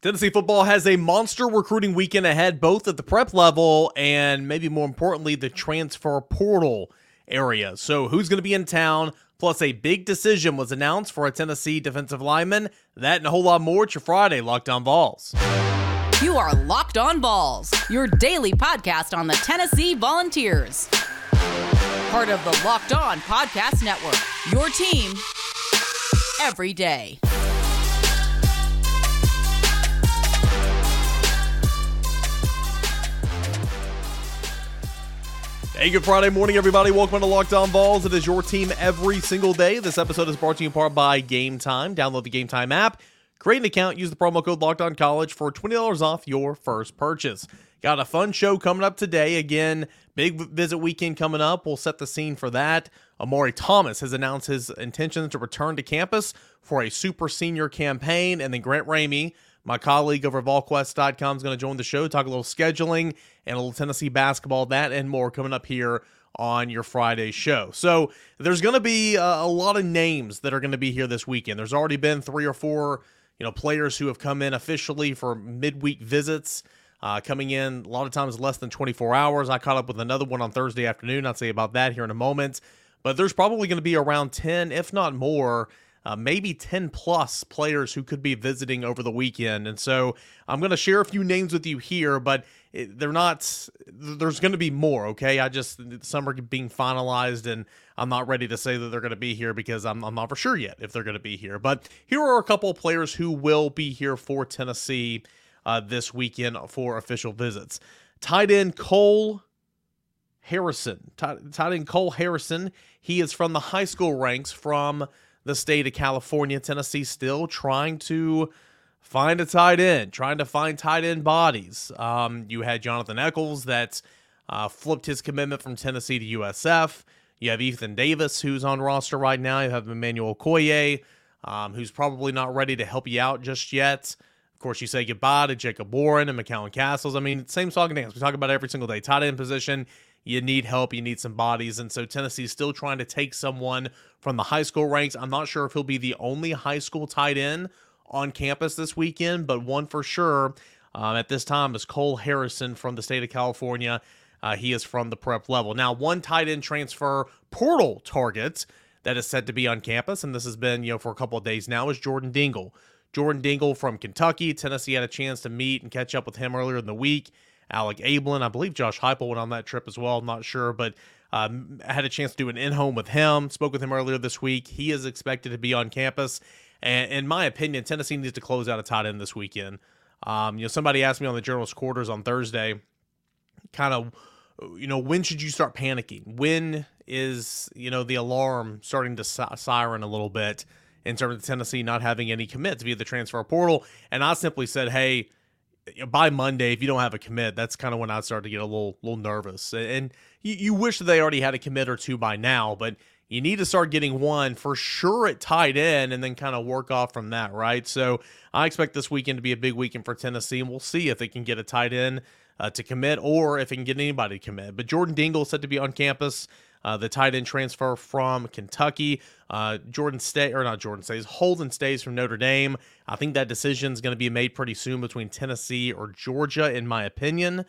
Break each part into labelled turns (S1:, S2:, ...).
S1: Tennessee football has a monster recruiting weekend ahead, both at the prep level and maybe more importantly, the transfer portal area. So, who's going to be in town? Plus, a big decision was announced for a Tennessee defensive lineman. That and a whole lot more. It's your Friday Locked On Vols.
S2: You are Locked On Vols, your daily podcast on the Tennessee Volunteers. Part of the Locked On Podcast Network, your team every day.
S1: Hey, good Friday morning, everybody. Welcome to Locked On Vols. It is your team every single day. This episode is brought to you in part by Game Time. Download the Game Time app, create an account, use the promo code Locked On College for $20 off your first purchase. Got a fun show coming up today. Again, big visit weekend coming up. We'll set the scene for that. Omari Thomas has announced his intentions to return to campus for a super senior campaign. And then Grant Ramey my colleague over at VolQuest.com is going to join the show, talk a little scheduling and a little Tennessee basketball, that and more coming up here on your Friday show. So there's going to be a, a lot of names that are going to be here this weekend. There's already been three or four, you know, players who have come in officially for midweek visits. Uh, coming in a lot of times less than 24 hours. I caught up with another one on Thursday afternoon. I'll say about that here in a moment. But there's probably going to be around 10, if not more, uh, maybe 10 plus players who could be visiting over the weekend. And so I'm going to share a few names with you here, but they're not, there's going to be more, okay? I just, some are being finalized and I'm not ready to say that they're going to be here because I'm, I'm not for sure yet if they're going to be here. But here are a couple of players who will be here for Tennessee uh, this weekend for official visits. Tight end Cole Harrison. Tight, tight end Cole Harrison. He is from the high school ranks from the state of California. Tennessee still trying to find a tight end, trying to find tight end bodies. Um, you had Jonathan Eccles that uh, flipped his commitment from Tennessee to USF. You have Ethan Davis, who's on roster right now. You have Emmanuel Okoye, um, who's probably not ready to help you out just yet. Of course, you say goodbye to Jacob Warren and McCallan Castles. I mean, same song and dance. We talk about every single day. Tight end position you need help, you need some bodies. And so Tennessee's still trying to take someone from the high school ranks. I'm not sure if he'll be the only high school tight end on campus this weekend, but one for sure um, at this time is Cole Harrison from the state of California. Uh, he is from the prep level. Now, one tight end transfer portal target that is set to be on campus, and this has been, you know, for a couple of days now, is Jordan Dingle. Jordan Dingle from Kentucky. Tennessee had a chance to meet and catch up with him earlier in the week. Alec Abeln. I believe Josh Heupel went on that trip as well. I'm not sure, but um, I had a chance to do an in home with him. Spoke with him earlier this week. He is expected to be on campus. And in my opinion, Tennessee needs to close out a tight end this weekend. Um, you know, somebody asked me on the journalist quarters on Thursday, kind of, you know, when should you start panicking? When is you know the alarm starting to siren a little bit in terms of Tennessee not having any commits via the transfer portal? And I simply said, hey, by Monday, if you don't have a commit, that's kind of when I start to get a little little nervous. And you, you wish they already had a commit or two by now, but you need to start getting one for sure at tight end and then kind of work off from that, right? So I expect this weekend to be a big weekend for Tennessee, and we'll see if they can get a tight end uh, to commit or if they can get anybody to commit. But Jordan Dingle is set to be on campus uh, the tight end transfer from Kentucky. Uh, Jordan Stay or not Jordan Staes. Holden Staes from Notre Dame. I think that decision is going to be made pretty soon between Tennessee or Georgia, in my opinion.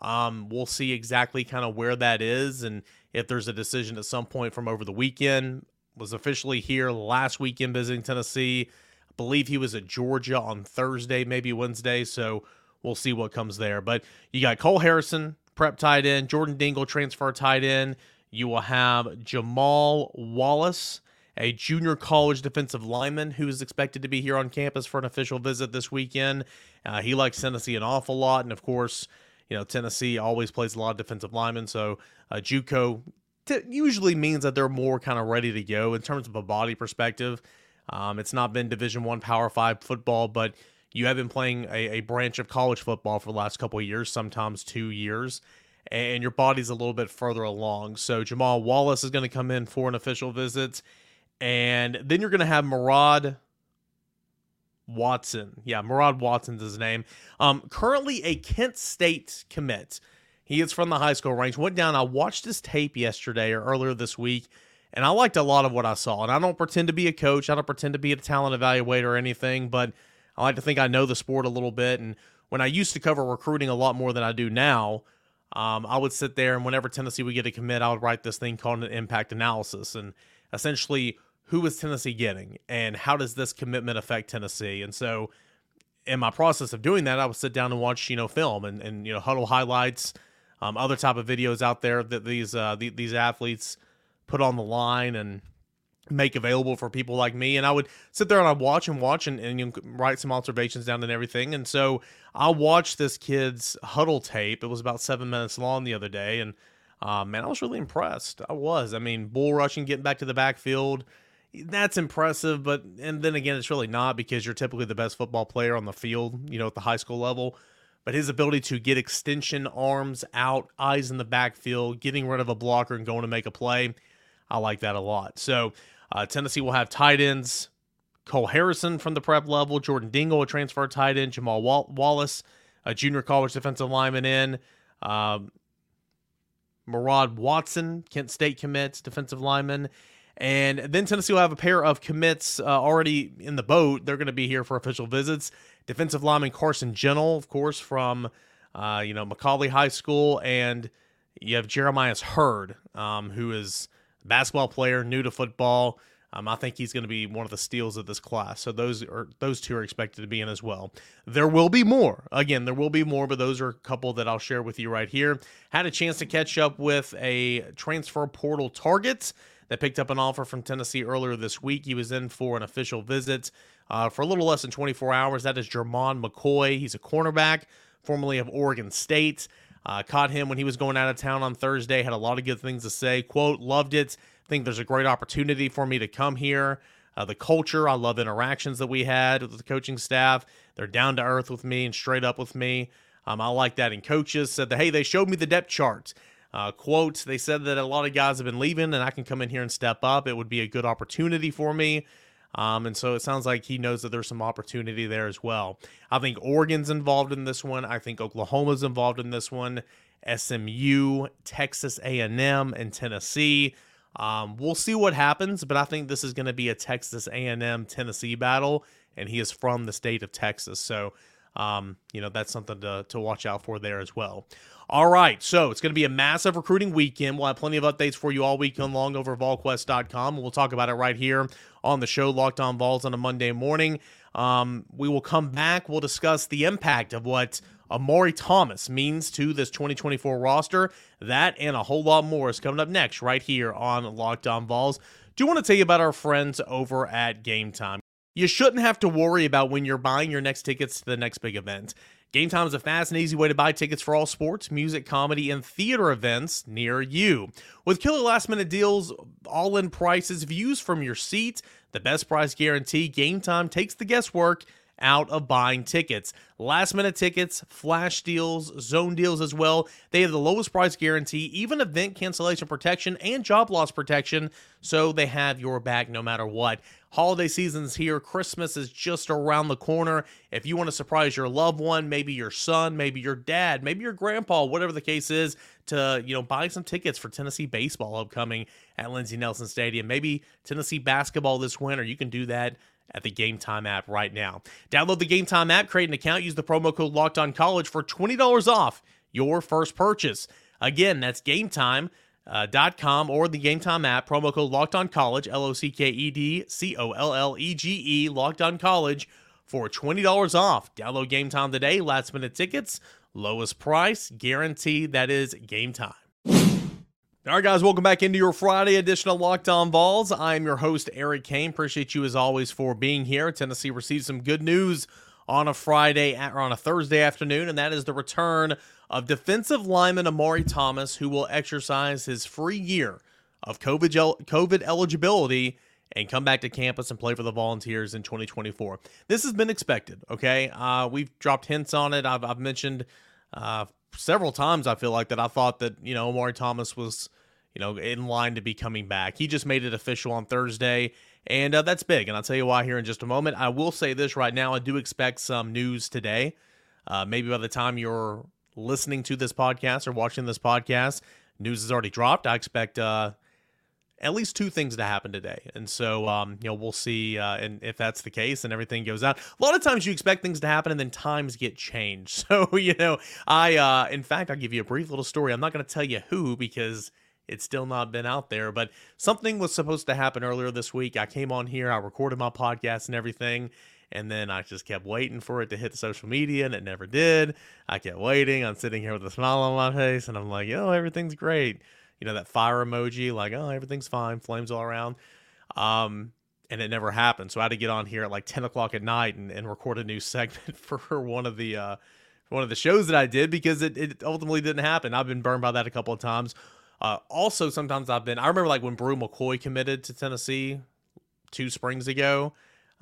S1: Um, we'll see exactly kind of where that is and if there's a decision at some point from over the weekend. Was officially here last weekend visiting Tennessee. I believe he was at Georgia on Thursday, maybe Wednesday. So we'll see what comes there. But you got Cole Harrison, prep tight end, Jordan Dingle, transfer tight end. You will have Jamal Wallace, a junior college defensive lineman who is expected to be here on campus for an official visit this weekend. Uh, he likes Tennessee an awful lot, and of course, you know Tennessee always plays a lot of defensive linemen, so uh, JUCO t- usually means that they're more kind of ready to go in terms of a body perspective. Um, it's not been Division One Power Five football, but you have been playing a, a branch of college football for the last couple years, sometimes two years and your body's a little bit further along. So Jamal Wallace is going to come in for an official visit. And then you're going to have Marad Watson. Yeah, Marad Watson's his name. Um, currently a Kent State commit. He is from the high school ranks. Went down. I watched his tape yesterday or earlier this week, and I liked a lot of what I saw. And I don't pretend to be a coach. I don't pretend to be a talent evaluator or anything, but I like to think I know the sport a little bit. And when I used to cover recruiting a lot more than I do now, um, I would sit there and whenever Tennessee would get a commit, I would write this thing called an impact analysis. And essentially, who is Tennessee getting and how does this commitment affect Tennessee? And so, in my process of doing that, I would sit down and watch, you know, film and, and you know, Hudl highlights, um, other type of videos out there that these uh, the, these athletes put on the line and make available for people like me. And I would sit there and I'd watch and watch and, and you know, write some observations down and everything. And so I watched this kid's Hudl tape. It was about seven minutes long the other day. And uh, man, I was really impressed. I was. I mean, bull rushing, getting back to the backfield. That's impressive, but and then again, it's really not because you're typically the best football player on the field, you know, at the high school level. But his ability to get extension arms out, eyes in the backfield, getting rid of a blocker and going to make a play, I like that a lot. So uh, Tennessee will have tight ends Cole Harrison from the prep level, Jordan Dingle, a transfer tight end, Jamal Wallace, a junior college defensive lineman in, um, Murad Watson, Kent State commits, defensive lineman. And then Tennessee will have a pair of commits uh, already in the boat. They're going to be here for official visits. Defensive lineman Carson Gentle, of course, from uh, you know McCallie High School, and you have Jeremiah Hurd, um, who is basketball player, new to football. Um, I think he's going to be one of the steals of this class. So those are those two are expected to be in as well. There will be more. Again, there will be more, but those are a couple that I'll share with you right here. Had a chance to catch up with a transfer portal target that picked up an offer from Tennessee earlier this week. He was in for an official visit uh, for a little less than 24 hours. That is Jermod McCoy. He's a cornerback, formerly of Oregon State. Uh, caught him when he was going out of town on Thursday. Had a lot of good things to say. Quote, loved it. Think there's a great opportunity for me to come here. Uh, the culture, I love interactions that we had with the coaching staff. They're down to earth with me and straight up with me. Um, I like that. And coaches said that, hey, they showed me the depth chart. Uh, quote, they said that a lot of guys have been leaving and I can come in here and step up. It would be a good opportunity for me. Um, and so it sounds like he knows that there's some opportunity there as well. I think Oregon's involved in this one. I think Oklahoma's involved in this one. SMU, Texas A&M, and Tennessee. Um, we'll see what happens, but I think this is going to be a Texas A&M Tennessee battle, and he is from the state of Texas, so um, you know that's something to to watch out for there as well. All right, so it's going to be a massive recruiting weekend. We'll have plenty of updates for you all weekend long over VolQuest.com. We'll talk about it right here on the show, Locked On Vols, on a Monday morning. Um, we will come back. We'll discuss the impact of what Omari Thomas means to this 2024 roster. That and a whole lot more is coming up next, right here on Locked On Vols. Do you want to tell you about our friends over at Game Time. You shouldn't have to worry about when you're buying your next tickets to the next big event. Game Time is a fast and easy way to buy tickets for all sports, music, comedy, and theater events near you. With killer last minute deals, all in prices, views from your seat, the best price guarantee, Game Time takes the guesswork out of buying tickets. Last minute tickets, flash deals, zone deals as well. They have the lowest price guarantee, even event cancellation protection and job loss protection, so they have your back no matter what. Holiday season's here. Christmas is just around the corner. If you want to surprise your loved one, maybe your son, maybe your dad, maybe your grandpa, whatever the case is, to you know buy some tickets for Tennessee baseball upcoming at Lindsey Nelson Stadium, maybe Tennessee basketball this winter, you can do that at the Game Time app right now. Download the Game Time app, create an account, use the promo code Locked On College for twenty dollars off your first purchase. Again, that's Game Time. Uh, dot com or the Game Time app, promo code Locked On College, L O C K E D C O L L E G E, Locked On College for $20 off. Download Game Time today, last minute tickets, lowest price, guaranteed. That is Game Time. All right, guys, welcome back into your Friday edition of Locked On Vols. I'm your host, Eric Kane. Appreciate you as always for being here. Tennessee received some good news on a Friday or on a Thursday afternoon, and that is the return of defensive lineman Omari Thomas, who will exercise his free year of COVID, COVID eligibility and come back to campus and play for the Volunteers in 2024. This has been expected, okay? Uh, we've dropped hints on it. I've, I've mentioned uh, several times I feel like that I thought that, you know, Omari Thomas was, you know, in line to be coming back. He just made it official on Thursday, and uh, that's big. And I'll tell you why here in just a moment. I will say this right now I do expect some news today. Uh, maybe by the time you're listening to this podcast or watching this podcast, news has already dropped. I expect uh, at least two things to happen today. And so, um, you know, we'll see. Uh, and if that's the case and everything goes out, a lot of times you expect things to happen and then times get changed. So, you know, I, uh, in fact, I'll give you a brief little story. I'm not going to tell you who because it's still not been out there, but something was supposed to happen earlier this week. I came on here, I recorded my podcast and everything. And then I just kept waiting for it to hit the social media, and it never did. I kept waiting. I'm sitting here with a smile on my face, and I'm like, "Oh, everything's great." You know that fire emoji, like, "Oh, everything's fine, flames all around." Um, and it never happened. So I had to get on here at like 10 o'clock at night and, and record a new segment for one of the uh, one of the shows that I did because it, it ultimately didn't happen. I've been burned by that a couple of times. Uh, also, sometimes I've been. I remember like when Bru McCoy committed to Tennessee two springs ago.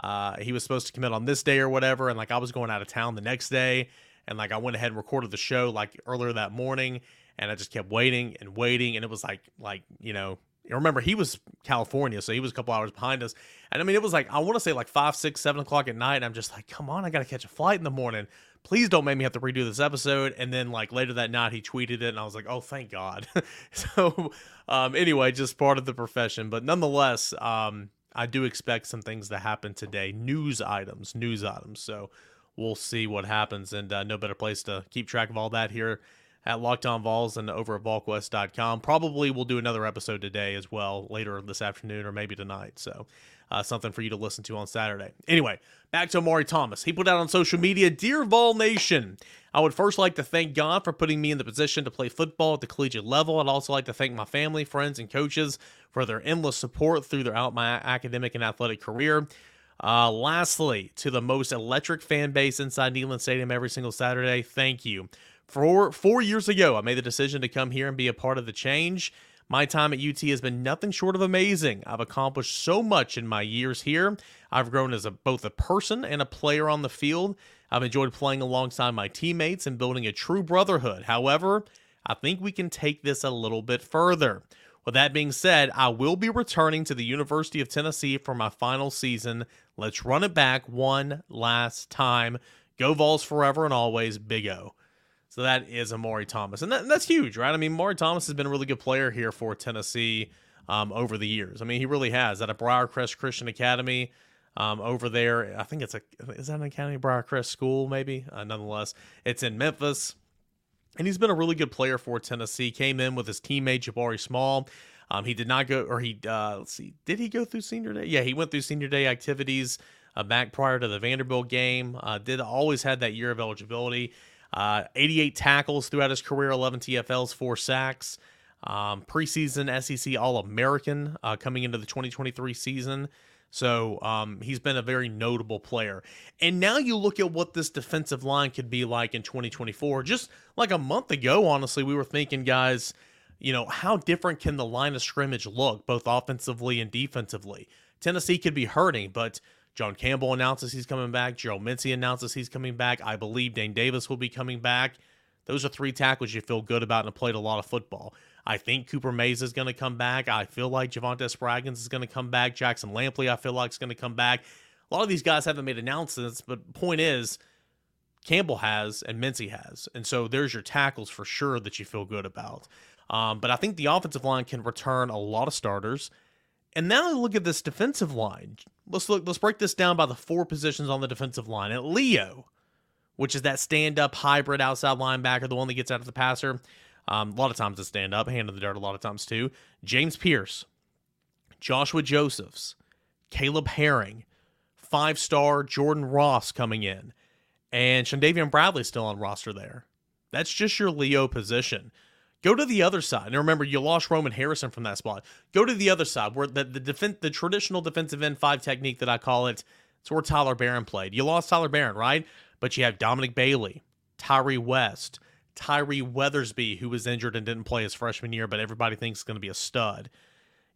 S1: Uh, he was supposed to commit on this day or whatever, and like I was going out of town the next day, and like I went ahead and recorded the show like earlier that morning, and I just kept waiting and waiting, and it was like like you know. Remember, he was California, so he was a couple hours behind us. And I mean, it was like, I want to say like five, six, seven o'clock at night. And I'm just like, come on, I got to catch a flight in the morning please don't make me have to redo this episode. And then like later that night, he tweeted it, and I was like, oh, thank God. so um, anyway, just part of the profession, but nonetheless, um, I do expect some things to happen today. News items, news items. So we'll see what happens, and uh, no better place to keep track of all that here at Locked On Vols and over at VolQuest.com. Probably we'll do another episode today as well, later this afternoon or maybe tonight. So uh, something for you to listen to on Saturday. Anyway, back to Omari Thomas. He put out on social media Dear Vol Nation, I would first like to thank God for putting me in the position to play football at the collegiate level. I'd also like to thank my family, friends, and coaches for their endless support throughout my academic and athletic career. Uh, lastly, to the most electric fan base inside Neyland Stadium every single Saturday, thank you. Four, four years ago, I made the decision to come here and be a part of the change. My time at UT has been nothing short of amazing. I've accomplished so much in my years here. I've grown as a, both a person and a player on the field. I've enjoyed playing alongside my teammates and building a true brotherhood. However, I think we can take this a little bit further. With that being said, I will be returning to the University of Tennessee for my final season. Let's run it back one last time. Go Vols forever and always, Big O. So that is Omari Thomas, and, that, and that's huge, right? I mean, Omari Thomas has been a really good player here for Tennessee um, over the years. I mean, he really has. At a Briarcrest Christian Academy um, over there, I think it's a is that an Academy Briarcrest school? Maybe. Uh, nonetheless, it's in Memphis, and he's been a really good player for Tennessee. Came in with his teammate Jabari Small. Um, he did not go, or he uh, let's see, did he go through senior day? Yeah, he went through senior day activities uh, back prior to the Vanderbilt game. Uh, did always had that year of eligibility. Uh, 88 tackles throughout his career, 11 TFLs, four sacks. Um, preseason SEC All American uh, coming into the 2023 season. So um, he's been a very notable player. And now you look at what this defensive line could be like in 2024. Just like a month ago, honestly, we were thinking, guys, you know, how different can the line of scrimmage look, both offensively and defensively? Tennessee could be hurting, but John Campbell announces he's coming back. Gerald Mincey announces he's coming back. I believe Dane Davis will be coming back. Those are three tackles you feel good about and have played a lot of football. I think Cooper Mays is going to come back. I feel like Javontez Spraggins is going to come back. Jackson Lampley, I feel like, is going to come back. A lot of these guys haven't made announcements, but point is, Campbell has and Mincey has. And so there's your tackles for sure that you feel good about. Um, but I think the offensive line can return a lot of starters. And now look at this defensive line. Let's look. Let's break this down by the four positions on the defensive line. At Leo, which is that stand-up hybrid outside linebacker, the one that gets out of the passer. Um, a lot of times it's stand up, hand in the dirt. A lot of times too. James Pearce, Joshua Josephs, Caleb Herring, five-star Jordan Ross coming in, and Shandavian Bradley still on roster there. That's just your Leo position. Go to the other side. And remember, you lost Roman Harrison from that spot. Go to the other side where the the, defense, the traditional defensive end five technique that I call it. It's where Tyler Baron played. You lost Tyler Baron, right? But you have Dominic Bailey, Tyree West, Tyree Weathersby, who was injured and didn't play his freshman year, but everybody thinks is going to be a stud.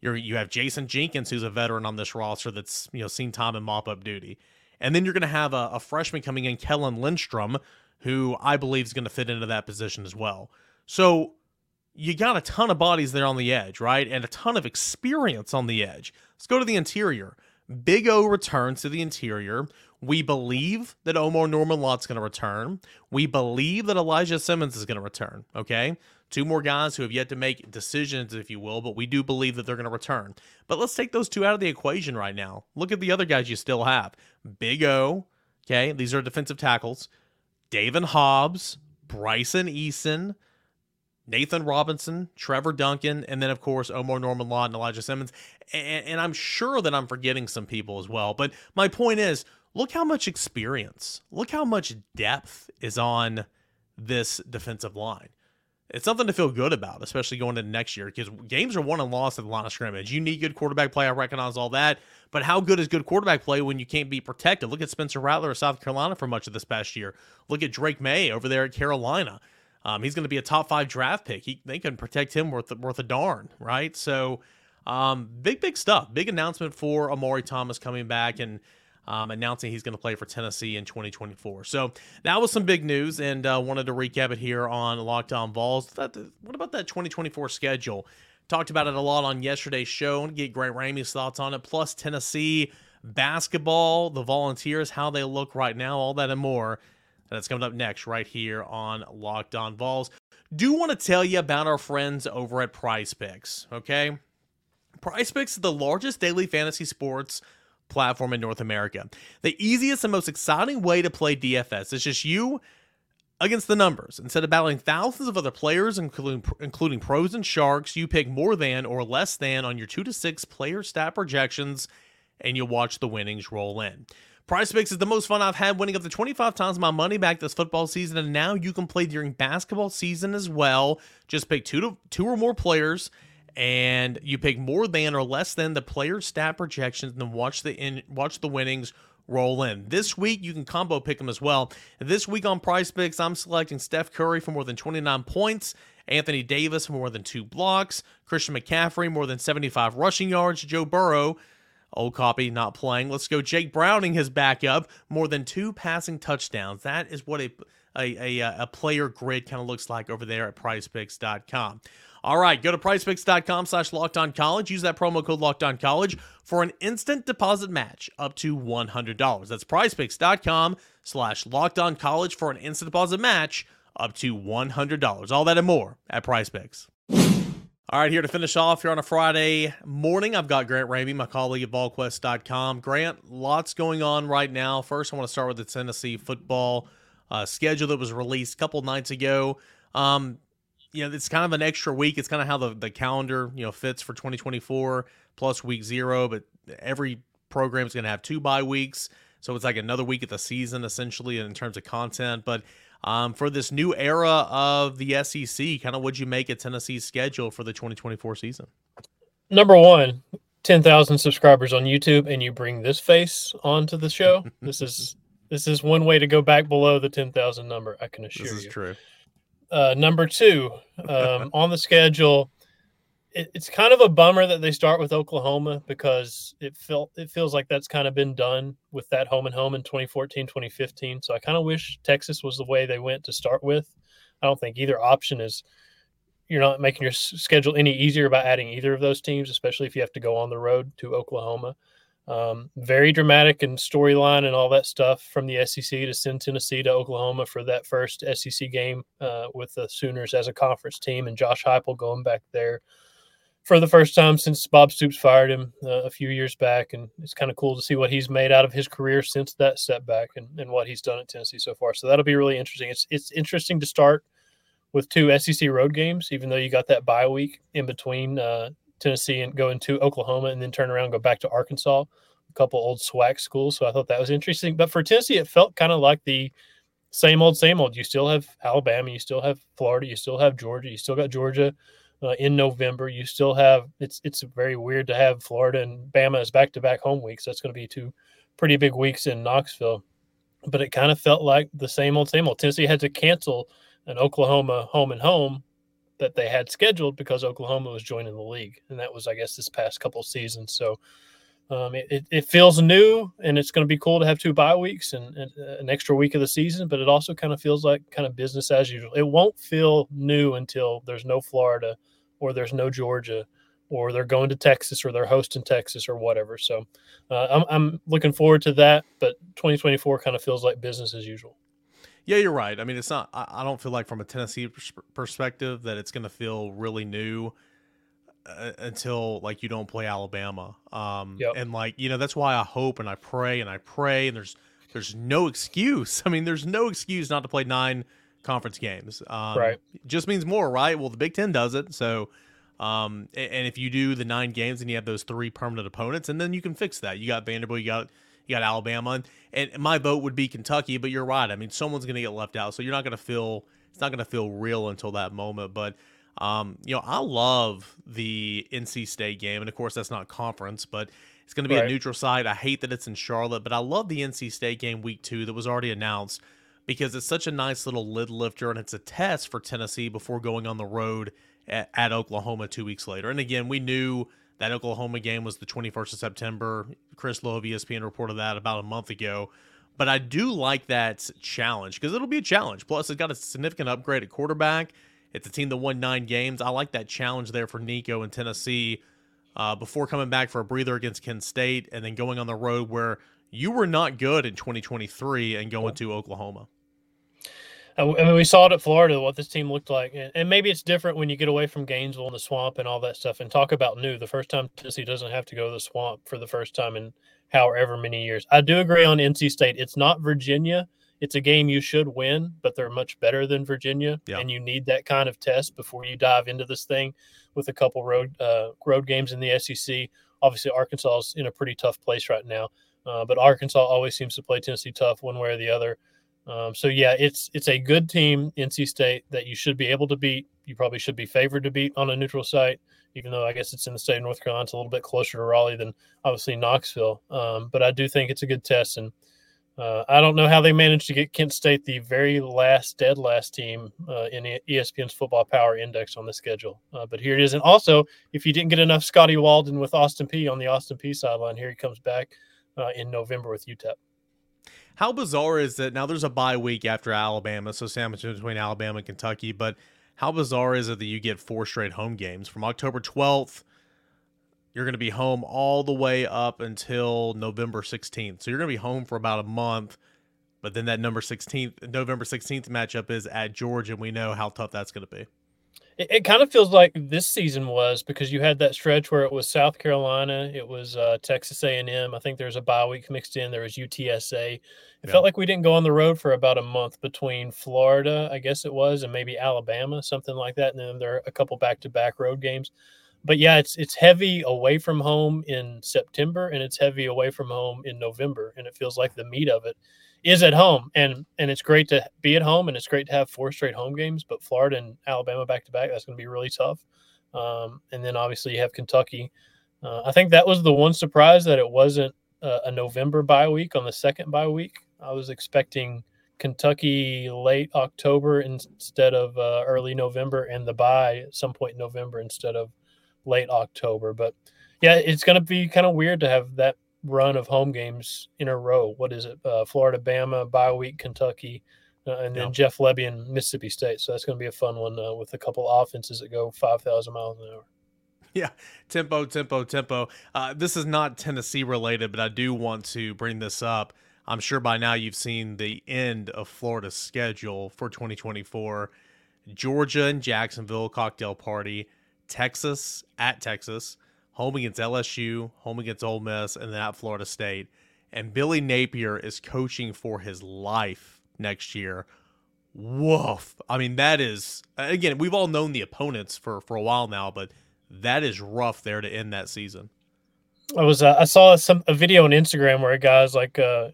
S1: You're, you have Jason Jenkins, who's a veteran on this roster that's you know seen time in mop up duty, and then you're going to have a, a freshman coming in, Kellen Lindstrom, who I believe is going to fit into that position as well. So you got a ton of bodies there on the edge, right? And a ton of experience on the edge. Let's go to the interior. Big O returns to the interior We believe that Omar Norman Lott's going to return. We believe that Elijah Simmons is going to return. Okay. Two more guys who have yet to make decisions, if you will, but we do believe that they're going to return. But let's take those two out of the equation right now. Look at the other guys you still have Big O. Okay. These are defensive tackles. David Hobbs, Bryson Eason, Nathan Robinson, Trevor Duncan, and then of course Omar Norman Lott and Elijah Simmons. And, and, I'm sure that I'm forgetting some people as well. But my point is, look how much experience, look how much depth is on this defensive line. It's something to feel good about, especially going into next year, because games are won and lost at the line of scrimmage. You need good quarterback play. I recognize all that. But how good is good quarterback play when you can't be protected? Look at Spencer Rattler of South Carolina for much of this past year. Look at Drake Maye over there at Carolina. Um, he's going to be a top five draft pick. He, they can protect him worth worth a darn, right? So, um, big big stuff. Big announcement for Omari Thomas coming back and um, announcing he's going to play for Tennessee in 2024. So that was some big news, and uh, wanted to recap it here on Locked On Vols. What about that 2024 schedule? Talked about it a lot on yesterday's show and get Grant Ramey's thoughts on it. Plus Tennessee basketball, the Volunteers, how they look right now, all that and more. That's coming up next, right here on Locked On Vols. Do want to tell you about our friends over at Prize Picks, okay? Prize Picks is the largest daily fantasy sports platform in North America. The easiest and most exciting way to play DFS is just you against the numbers. Instead of battling thousands of other players, including including pros and sharks, you pick more than or less than on your two to six player stat projections, and you watch the winnings roll in. Prize Picks is the most fun I've had, winning up to 25 times my money back this football season, and now you can play during basketball season as well. Just pick two to two or more players, and you pick more than or less than the player stat projections, and then watch the in, watch the winnings roll in. This week you can combo pick them as well. This week on Prize Picks, I'm selecting Steph Curry for more than 29 points. Anthony Davis for more than two blocks, Christian McCaffrey more than 75 rushing yards, Joe Burrow Old copy not playing. Let's go. Jake Browning has back up more than two passing touchdowns. That is what a a, a, uh, a player grid kind of looks like over there at prizepicks.com. All right, go to prizepicks.com slash locked on college. Use that promo code locked on college for an instant deposit match up to $100. That's prizepicks.com slash locked on college for an instant deposit match up to $100. All that and more at prizepicks. All right, here to finish off here on a Friday morning, I've got Grant Ramey, my colleague at VolQuest.com. Grant, lots going on right now. First, I want to start with the Tennessee football uh, schedule that was released a couple nights ago. Um, you know, it's kind of an extra week. It's kind of how the, the calendar, you know, fits for 2024 plus week zero, but every program is going to have two bye weeks. So it's like another week of the season, essentially, in terms of content. But um, for this new era of the SEC. Kind of what'd you make of Tennessee's schedule for the 2024 season?
S3: Number one, 10,000 subscribers on YouTube, and you bring this face onto the show. this is this is one way to go back below the 10,000 number. I can assure you.
S1: This is
S3: you.
S1: true.
S3: Uh, number two, um, on the schedule, it, it's kind of a bummer that they start with Oklahoma because it felt it feels like that's kind of been done with that home and home in 2014, 2015. So I kind of wish Texas was the way they went to start with. I don't think either option is you're not making your schedule any easier by adding either of those teams, especially if you have to go on the road to Oklahoma. Um, very dramatic and storyline and all that stuff from the SEC to send Tennessee to Oklahoma for that first SEC game uh, with the Sooners as a conference team and Josh Heupel going back there for the first time since Bob Stoops fired him uh, a few years back. And it's kind of cool to see what he's made out of his career since that setback and, and what he's done at Tennessee so far. So that'll be really interesting. It's, it's interesting to start with two SEC road games, even though you got that bye week in between uh, Tennessee and go into Oklahoma and then turn around go back to Arkansas, a couple old SWAC schools. So I thought that was interesting. But for Tennessee, it felt kind of like the same old, same old. You still have Alabama, you still have Florida, you still have Georgia, you still got Georgia uh, in November. You still have it's it's very weird to have Florida and Bama as back to back home weeks. That's going to be two pretty big weeks in Knoxville. But it kind of felt like the same old same old. Tennessee had to cancel an Oklahoma home and home that they had scheduled because Oklahoma was joining the league, and that was I guess this past couple seasons. So. Um, it, it feels new and it's going to be cool to have two bye weeks and, and, uh, an extra week of the season, but it also kind of feels like kind of business as usual. It won't feel new until there's no Florida or there's no Georgia or they're going to Texas or they're hosting Texas or whatever. So uh, I'm, I'm looking forward to that. But 2024 kind of feels like business as usual.
S1: Yeah, you're right. I mean, it's not. I, I don't feel like from a Tennessee pers- perspective that it's going to feel really new uh, until like you don't play Alabama. Um,
S3: Yep.
S1: and like you know that's why I hope and I pray and I pray and there's there's no excuse. I mean, there's no excuse not to play nine conference games. Um,
S3: Right.
S1: Just means more, right? Well, the Big Ten does it, so. Um, a- and if you do the nine games and you have those three permanent opponents, and then you can fix that. You got Vanderbilt, you got you got Alabama, and, and my vote would be Kentucky. But you're right. I mean, someone's going to get left out, so you're not going to feel it's not going to feel real until that moment. But um, you know, I love the NC State game, and of course that's not conference, but it's going to be a neutral site. I hate that it's in Charlotte, but I love the NC State game week two that was already announced because it's such a nice little lid lifter and it's a test for Tennessee before going on the road at, at Oklahoma two weeks later. And again, we knew that Oklahoma game was the 21st of September. Chris Low of ESPN reported that about a month ago. But I do like that challenge because it'll be a challenge. Plus, it's got a significant upgrade at quarterback. It's a team that won nine games. I like that challenge there for Nico and Tennessee uh, before coming back for a breather against Kent State and then going on the road where you were not good in 2023 and going to Oklahoma.
S3: I I mean, we saw it at Florida what this team looked like, and, and maybe it's different when you get away from Gainesville and the swamp and all that stuff. And talk about new, the first time Tennessee doesn't have to go to the swamp for the first time in however many years. I do agree on NC State. It's not Virginia. It's a game you should win, but they're much better than Virginia,
S1: Yeah.
S3: and you need that kind of test before you dive into this thing with a couple road uh, road games in the SEC. Obviously, Arkansas is in a pretty tough place right now, uh, but Arkansas always seems to play Tennessee tough one way or the other. Um, so yeah, it's it's a good team, NC State, that you should be able to beat. You probably should be favored to beat on a neutral site, even though I guess it's in the state of North Carolina. It's a little bit closer to Raleigh than obviously Knoxville. Um, but I do think it's a good test, and uh, I don't know how they managed to get Kent State the very last dead last team uh, in ESPN's Football Power Index on the schedule. Uh, but here it is, and also if you didn't get enough Scotty Walden with Austin Peay on the Austin Peay sideline, here he comes back uh, in November with UTEP.
S1: How bizarre is that now there's a bye week after Alabama, so sandwiched between Alabama and Kentucky, but how bizarre is it that you get four straight home games from October 12th? You're going to be home all the way up until November 16th. So you're going to be home for about a month, but then that number 16th, November 16th matchup is at Georgia, and we know how tough that's going to be.
S3: It, it kind of feels like this season was because you had that stretch where it was South Carolina, it was uh, Texas A&M. I think there's a bye week mixed in. There was UTSA. It
S1: Yeah.
S3: felt like we didn't go on the road for about a month between Florida, I guess it was, and maybe Alabama, something like that. And then there are a couple back-to-back road games. But yeah, it's it's heavy away from home in September and it's heavy away from home in November, and it feels like the meat of it is at home and and it's great to be at home and it's great to have four straight home games but florida and alabama back to back that's going to be really tough. Um, and then obviously you have kentucky. Uh, i think that was the one surprise that it wasn't uh, a november bye week. On the second bye week i was expecting kentucky late october instead of uh, early november and the bye at some point in november instead of late october. But yeah it's going to be kind of weird to have that run of home games in a row. What is it? Uh, Florida, Bama, bye week, Kentucky, uh, and then
S1: Yeah.
S3: Jeff Lebby and Mississippi State. So that's going to be a fun one uh, with a couple offenses that go 5,000 miles an hour.
S1: Yeah, tempo, tempo, tempo. Uh, this is not Tennessee related, but I do want to bring this up. I'm sure by now you've seen the end of Florida's schedule for 2024. Georgia and Jacksonville cocktail party, Texas at Texas, home against LSU, home against Ole Miss, and then at Florida State. And Billy Napier is coaching for his life next year. Woof. I mean, that is again, we've all known the opponents for for a while now, but that is rough there to end that season.
S3: I was uh, I saw some a video on Instagram where a guy's like uh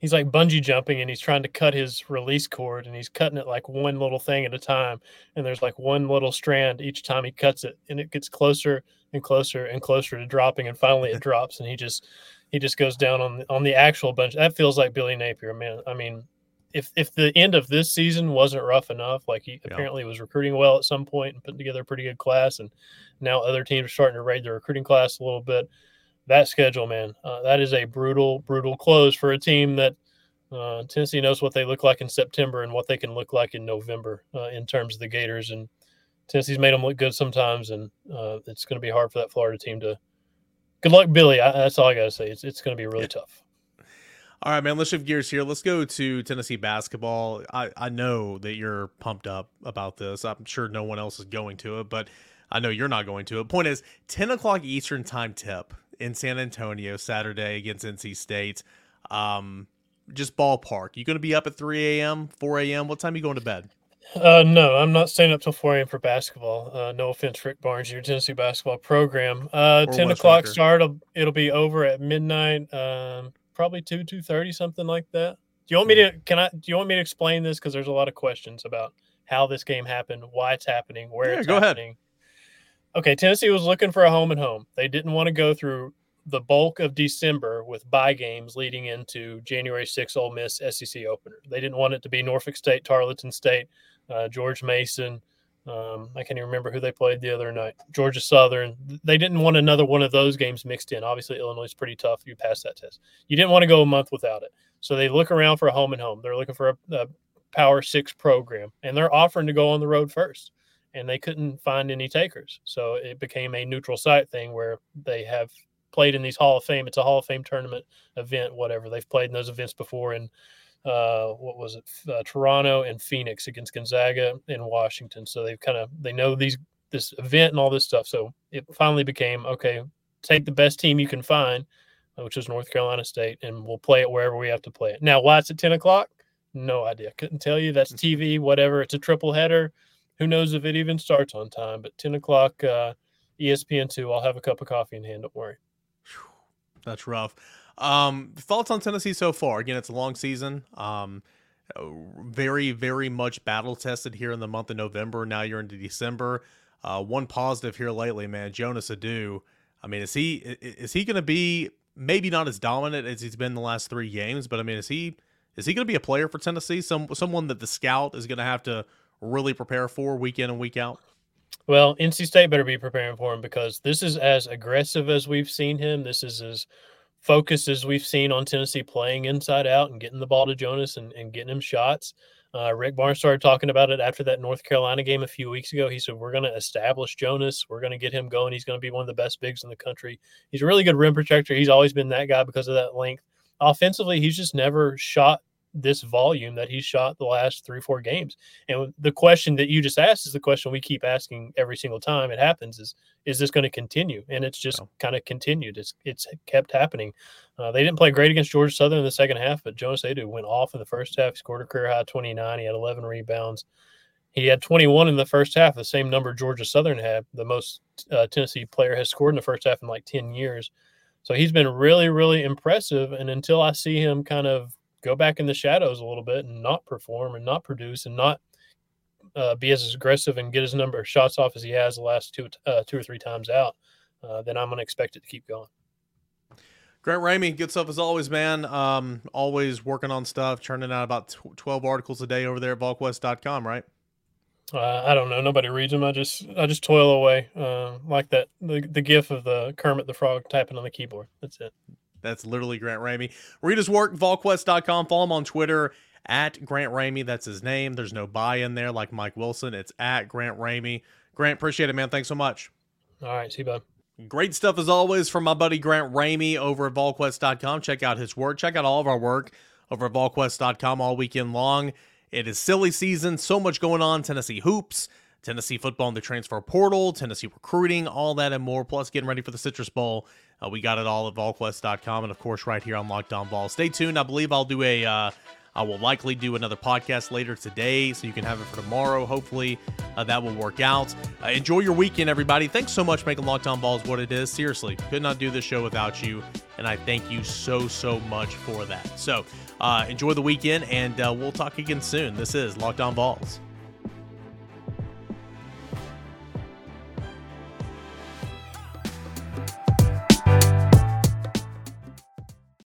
S3: he's like bungee jumping and he's trying to cut his release cord and he's cutting it like one little thing at a time. And there's like one little strand each time he cuts it and it gets closer and closer and closer to dropping and finally it drops and he just he just goes down on the, on the actual bunch. That feels like Billy Napier man. I mean if if the end of this season wasn't rough enough like he
S1: Yeah.
S3: apparently was recruiting well at some point and putting together a pretty good class and now other teams are starting to raid their recruiting class a little bit that schedule, man, uh, that is a brutal, brutal close for a team that uh, Tennessee knows what they look like in September and what they can look like in November uh, in terms of the Gators. And Tennessee's made them look good sometimes, and uh, it's going to be hard for that Florida team to. Good luck, Billy. I, that's all I got to say. It's it's going to be really yeah. tough.
S1: All right, man. Let's shift gears here. Let's go to Tennessee basketball. I, I know that you're pumped up about this. I'm sure no one else is going to it, but I know you're not going to it. Point is, 10 o'clock Eastern time tip in San Antonio Saturday against NC State. Um, just ballpark. You going to be up at 3 a.m., 4 a.m.? What time are you going to bed?
S3: Uh, no, I'm not staying up till 4 a.m. for basketball. Uh, no offense, Rick Barnes, your Tennessee basketball program. Uh, 10 West o'clock Walker. start. It'll, it'll be over at midnight. Um, probably two two thirty something like that. Do you want me to? Can I? Do you want me to explain this? Because there's a lot of questions about how this game happened, why it's happening, where yeah, it's go happening. Ahead. Okay, Tennessee was looking for a home and home. They didn't want to go through the bulk of December with bye games leading into January 6th Ole Miss SEC opener. They didn't want it to be Norfolk State, Tarleton State, uh, George Mason, um, I can't even remember who they played the other night. Georgia Southern. They didn't want another one of those games mixed in. Obviously, Illinois is pretty tough. If you pass that test. You didn't want to go a month without it. So they look around for a home and home. They're looking for a, a Power Six program, and they're offering to go on the road first. And they couldn't find any takers. So it became a neutral site thing where they have played in these Hall of Fame. It's a Hall of Fame tournament event, whatever. They've played in those events before. And uh, what was it, uh, Toronto and Phoenix against Gonzaga in Washington. So they've kind of they know these this event and all this stuff. So it finally became okay. Take the best team you can find, which is North Carolina State, and we'll play it wherever we have to play it. Now, why it's at ten o'clock? No idea. Couldn't tell you. That's mm. TV. Whatever. It's a triple header. Who knows if it even starts on time? But ten o'clock, uh, ESPN two. I'll have a cup of coffee in hand. Don't worry.
S1: That's rough. Um, thoughts on Tennessee so far? Again, it's a long season. Um, very, very much battle tested here in the month of November. Now you're into December. Uh, one positive here lately, man. Jonas Aidoo. I mean, is he is he going to be maybe not as dominant as he's been the last three games? But I mean, is he is he going to be a player for Tennessee? Some someone that the scout is going to have to really prepare for week in and week out.
S3: Well, NC State better be preparing for him because this is as aggressive as we've seen him. This is as focused as we've seen on Tennessee playing inside out and getting the ball to Jonas and, and getting him shots. Uh, Rick Barnes started talking about it after that North Carolina game a few weeks ago. He said, We're going to establish Jonas. We're going to get him going. He's going to be one of the best bigs in the country. He's a really good rim protector. He's always been that guy because of that length. Offensively, he's just never shot this volume that he shot the last three, four games. And the question that you just asked is the question we keep asking every single time it happens is, is this going to continue? And it's just oh. kind of continued. It's, it's kept happening. Uh, they didn't play great against Georgia Southern in the second half, but Jonas Aidoo went off in the first half. He scored a career high 29. He had 11 rebounds. He had 21 in the first half, the same number Georgia Southern had. The most uh, Tennessee player has scored in the first half in like 10 years. So he's been really, really impressive. And until I see him kind of go back in the shadows a little bit and not perform and not produce and not uh, be as aggressive and get his number of shots off as he has the last two uh, two or three times out, uh, then I'm going to expect it to keep going.
S1: Grant Ramey, good stuff as always, man. Um, always working on stuff, churning out about 12 articles a day over there at VolQuest.com, right?
S3: Uh, I don't know. Nobody reads them. I just I just toil away uh, like that. The the gif of the Kermit the Frog typing on the keyboard. That's it.
S1: That's literally Grant Ramey. Read his work, volquest.com. Follow him on Twitter at Grant Ramey. That's his name. There's no buy in there like Mike Wilson. It's at Grant Ramey. Grant, appreciate it, man. Thanks so much.
S3: All right. See you, bud.
S1: Great stuff as always from my buddy Grant Ramey over at volquest.com. Check out his work. Check out all of our work over at volquest.com all weekend long. It is silly season. So much going on. Tennessee hoops, Tennessee football in the transfer portal, Tennessee recruiting, all that and more. Plus, getting ready for the Citrus Bowl uh, we got it all at volquest.com and, of course, right here on Locked On Vols. Stay tuned. I believe I'll do a. Uh, I will likely do another podcast later today, so you can have it for tomorrow. Hopefully, uh, that will work out. Uh, enjoy your weekend, everybody. Thanks so much making Locked On Vols what it is. Seriously, could not do this show without you, and I thank you so, so much for that. So, uh, enjoy the weekend, and uh, we'll talk again soon. This is Locked On Vols.